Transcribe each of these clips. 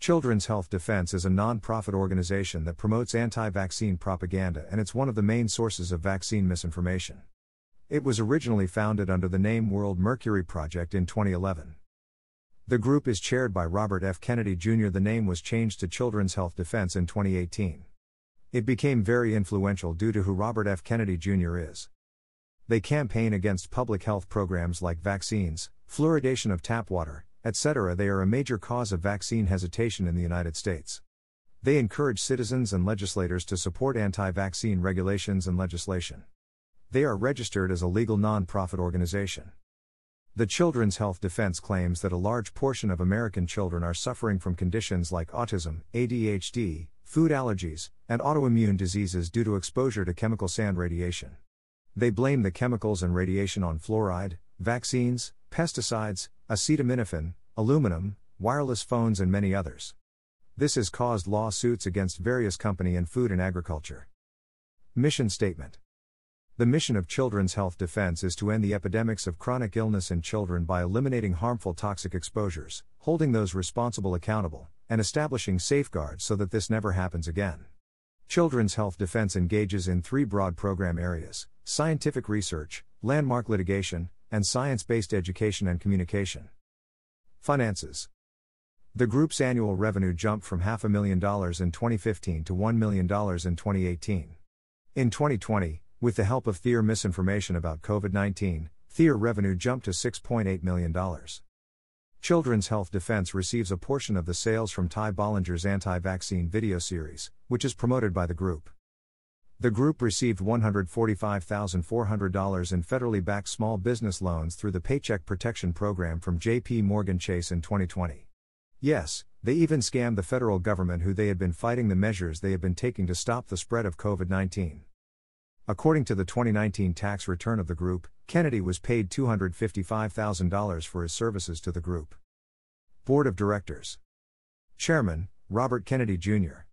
Children's Health Defense is a non-profit organization that promotes anti-vaccine propaganda and it's one of the main sources of vaccine misinformation. It was originally founded under the name World Mercury Project in 2011. The group is chaired by Robert F. Kennedy Jr. The name was changed to Children's Health Defense in 2018. It became very influential due to who Robert F. Kennedy Jr. is. They campaign against public health programs like vaccines, fluoridation of tap water, etc., they are a major cause of vaccine hesitation in the United States. They encourage citizens and legislators to support anti vaccine regulations and legislation. They are registered as a legal non profit organization. The Children's Health Defense claims that a large portion of American children are suffering from conditions like autism, ADHD, food allergies, and autoimmune diseases due to exposure to chemical sand radiation. They blame the chemicals and radiation on fluoride, vaccines, pesticides, acetaminophen, aluminum, wireless phones, and many others. This has caused lawsuits against various company in food and agriculture. Mission Statement The mission of Children's Health Defense is to end the epidemics of chronic illness in children by eliminating harmful toxic exposures, holding those responsible accountable, and establishing safeguards so that this never happens again. Children's Health Defense engages in three broad program areas scientific research, landmark litigation, and science based education and communication. Finances The group's annual revenue jumped from half a million dollars in 2015 to $1 million in 2018. In 2020, with the help of Thier misinformation about COVID 19, Thier revenue jumped to $6.8 million. Children's Health Defense receives a portion of the sales from Ty Bollinger's anti vaccine video series, which is promoted by the group. The group received $145,400 in federally backed small business loans through the Paycheck Protection Program from JP Morgan Chase in 2020. Yes, they even scammed the federal government who they had been fighting the measures they had been taking to stop the spread of COVID 19. According to the 2019 tax return of the group, Kennedy was paid $255,000 for his services to the group. Board of Directors Chairman, Robert Kennedy Jr.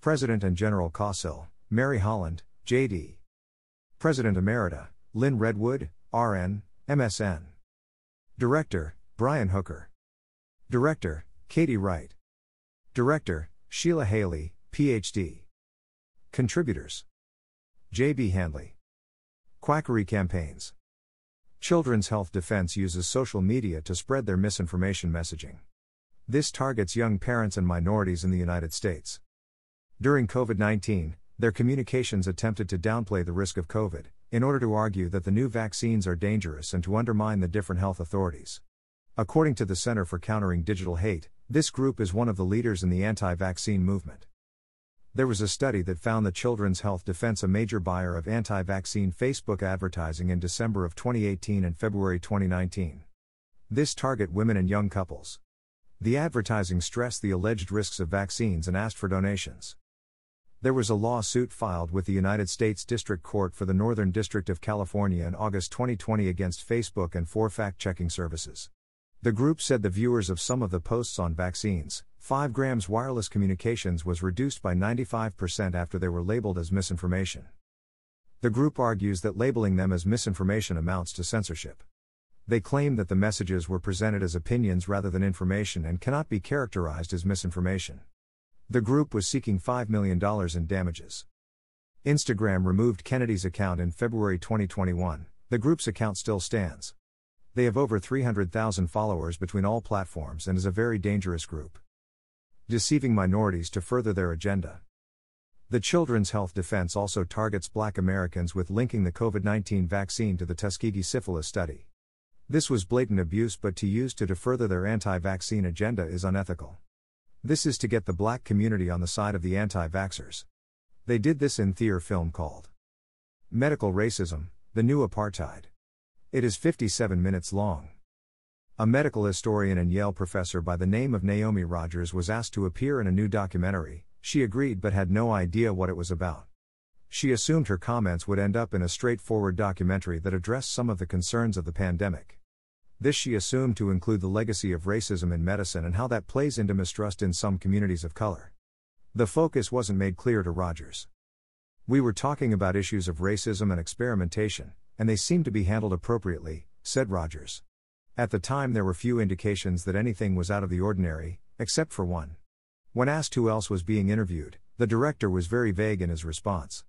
President and General Counsel, Mary Holland, J.D. President Emerita, Lynn Redwood, RN, MSN. Director, Brian Hooker. Director, Katie Wright. Director, Sheila Haley, PhD. Contributors J.B. Handley. Quackery campaigns. Children's Health Defense uses social media to spread their misinformation messaging. This targets young parents and minorities in the United States. During COVID 19, their communications attempted to downplay the risk of COVID, in order to argue that the new vaccines are dangerous and to undermine the different health authorities. According to the Center for Countering Digital Hate, this group is one of the leaders in the anti vaccine movement. There was a study that found the Children's Health Defense a major buyer of anti vaccine Facebook advertising in December of 2018 and February 2019. This target women and young couples. The advertising stressed the alleged risks of vaccines and asked for donations. There was a lawsuit filed with the United States District Court for the Northern District of California in August 2020 against Facebook and four fact checking services. The group said the viewers of some of the posts on vaccines, 5 grams wireless communications was reduced by 95% after they were labeled as misinformation. The group argues that labeling them as misinformation amounts to censorship. They claim that the messages were presented as opinions rather than information and cannot be characterized as misinformation. The group was seeking $5 million in damages. Instagram removed Kennedy's account in February 2021. The group's account still stands. They have over 300,000 followers between all platforms and is a very dangerous group. deceiving minorities to further their agenda. The Children's Health Defense also targets black Americans with linking the COVID 19 vaccine to the Tuskegee syphilis study. This was blatant abuse, but to use to, to further their anti vaccine agenda is unethical. This is to get the black community on the side of the anti vaxxers. They did this in theater film called Medical Racism The New Apartheid. It is 57 minutes long. A medical historian and Yale professor by the name of Naomi Rogers was asked to appear in a new documentary, she agreed but had no idea what it was about. She assumed her comments would end up in a straightforward documentary that addressed some of the concerns of the pandemic. This she assumed to include the legacy of racism in medicine and how that plays into mistrust in some communities of color. The focus wasn't made clear to Rogers. We were talking about issues of racism and experimentation, and they seemed to be handled appropriately, said Rogers. At the time, there were few indications that anything was out of the ordinary, except for one. When asked who else was being interviewed, the director was very vague in his response.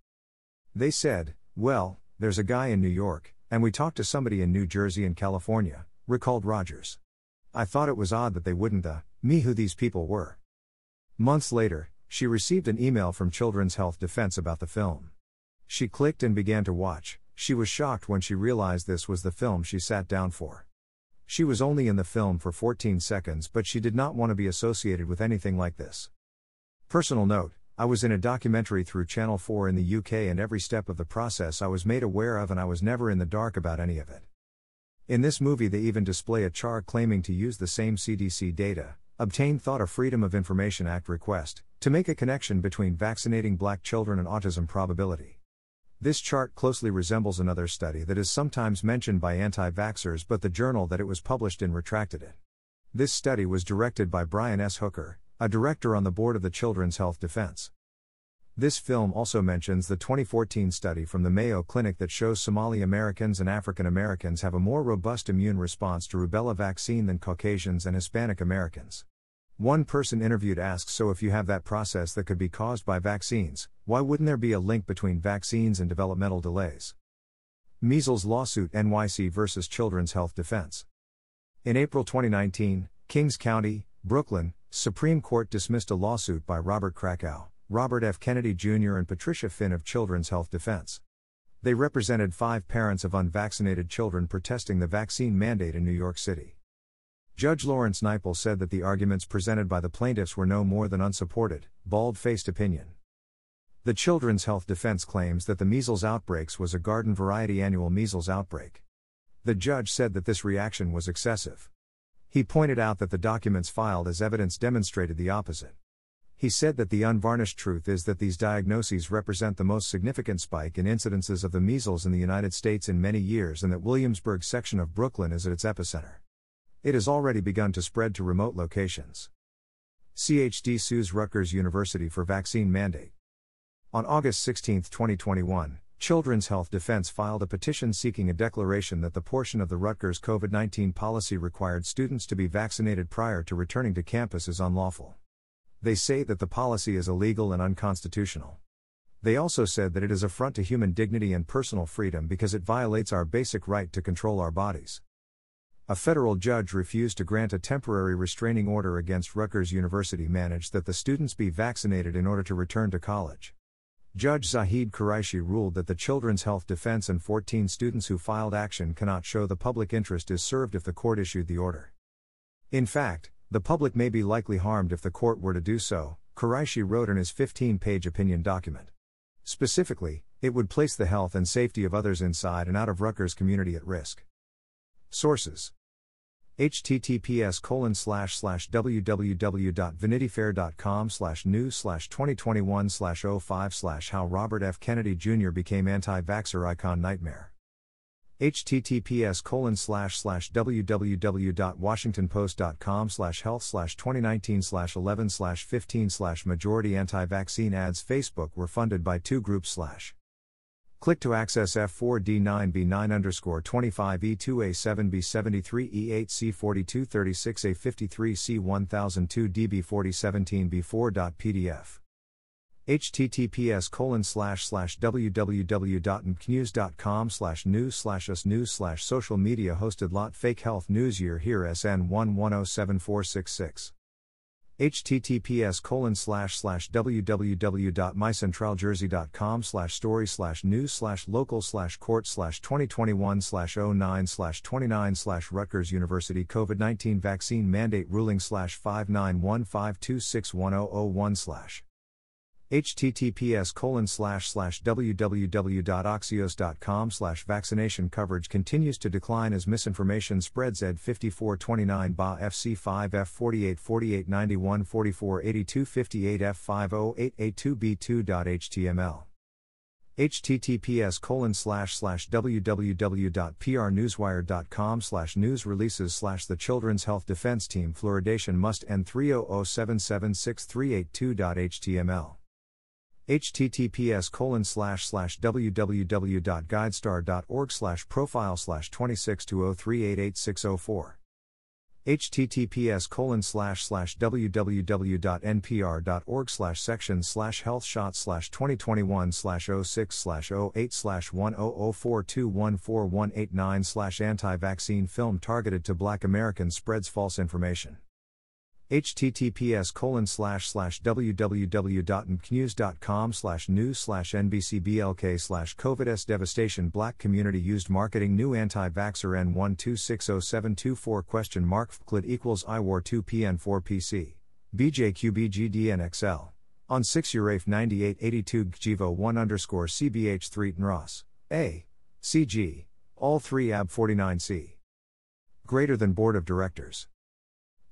They said, Well, there's a guy in New York, and we talked to somebody in New Jersey and California, recalled Rogers. I thought it was odd that they wouldn't uh, me who these people were. Months later, she received an email from Children's Health Defense about the film. She clicked and began to watch. She was shocked when she realized this was the film she sat down for. She was only in the film for 14 seconds, but she did not want to be associated with anything like this. Personal note I was in a documentary through Channel 4 in the UK, and every step of the process I was made aware of, and I was never in the dark about any of it. In this movie, they even display a chart claiming to use the same CDC data, obtained thought a Freedom of Information Act request, to make a connection between vaccinating black children and autism probability. This chart closely resembles another study that is sometimes mentioned by anti vaxxers, but the journal that it was published in retracted it. This study was directed by Brian S. Hooker, a director on the board of the Children's Health Defense. This film also mentions the 2014 study from the Mayo Clinic that shows Somali Americans and African Americans have a more robust immune response to rubella vaccine than Caucasians and Hispanic Americans. One person interviewed asks So, if you have that process that could be caused by vaccines, why wouldn't there be a link between vaccines and developmental delays? Measles lawsuit NYC versus Children's Health Defense. In April 2019, Kings County, Brooklyn, Supreme Court dismissed a lawsuit by Robert Krakow, Robert F. Kennedy Jr., and Patricia Finn of Children's Health Defense. They represented five parents of unvaccinated children protesting the vaccine mandate in New York City. Judge Lawrence Knipel said that the arguments presented by the plaintiffs were no more than unsupported, bald faced opinion. The Children's Health Defense claims that the measles outbreaks was a garden variety annual measles outbreak. The judge said that this reaction was excessive. He pointed out that the documents filed as evidence demonstrated the opposite. He said that the unvarnished truth is that these diagnoses represent the most significant spike in incidences of the measles in the United States in many years and that Williamsburg section of Brooklyn is at its epicenter. It has already begun to spread to remote locations. CHD sues Rutgers University for vaccine mandate. On August 16, 2021, Children's Health Defense filed a petition seeking a declaration that the portion of the Rutgers COVID 19 policy required students to be vaccinated prior to returning to campus is unlawful. They say that the policy is illegal and unconstitutional. They also said that it is affront to human dignity and personal freedom because it violates our basic right to control our bodies a federal judge refused to grant a temporary restraining order against Rutgers University managed that the students be vaccinated in order to return to college. Judge Zahid Qureshi ruled that the Children's Health Defense and 14 students who filed action cannot show the public interest is served if the court issued the order. In fact, the public may be likely harmed if the court were to do so, Qureshi wrote in his 15 page opinion document. Specifically, it would place the health and safety of others inside and out of Rutgers community at risk. Sources https colon slash slash www.vanityfair.com slash news slash 2021 slash 05 slash how Robert F. Kennedy Jr. became anti-vaxxer icon nightmare. Https colon slash slash www.washingtonpost.com slash health slash 2019 slash 11 slash 15 slash majority anti-vaccine ads. Facebook were funded by two groups slash. Click to access F4D9B9 underscore 25E2A7B73E8C4236A53C1002DB4017B4.pdf https colon slash slash www.nbcnews.com slash news slash us news slash social media hosted lot fake health news year here SN11074666 https colon slash slash www.mycentraljersey.com slash story slash news slash local slash court slash 2021 slash 09 slash 29 slash Rutgers University COVID-19 vaccine mandate ruling slash 5915261001 slash https slash vaccination coverage continues to decline as misinformation spreads ed 5429 ba fc5 f48 48 91 44 82 58 f508 a2b2.html https colon slash slash www.prnewswire.com slash news releases slash the children's health defense team fluoridation must end 300776382.html https colon slash slash www.guidestar.org slash profile slash 2620388604 https colon slash slash www.npr.org slash section slash health shot slash 2021 slash 06 slash 08 slash 10042141189 slash anti-vaccine film targeted to black Americans spreads false information https colon slash slash www.nbcnews.com slash news slash nbcblk slash covids devastation black community used marketing new anti-vaxxer n1260724 question mark fclid equals iwar 2 pn4 pc bjqbgdnxl on 6 uraf 9882 gjivo 1 underscore cbh3 nros a. Cg all 3 ab 49c greater than board of directors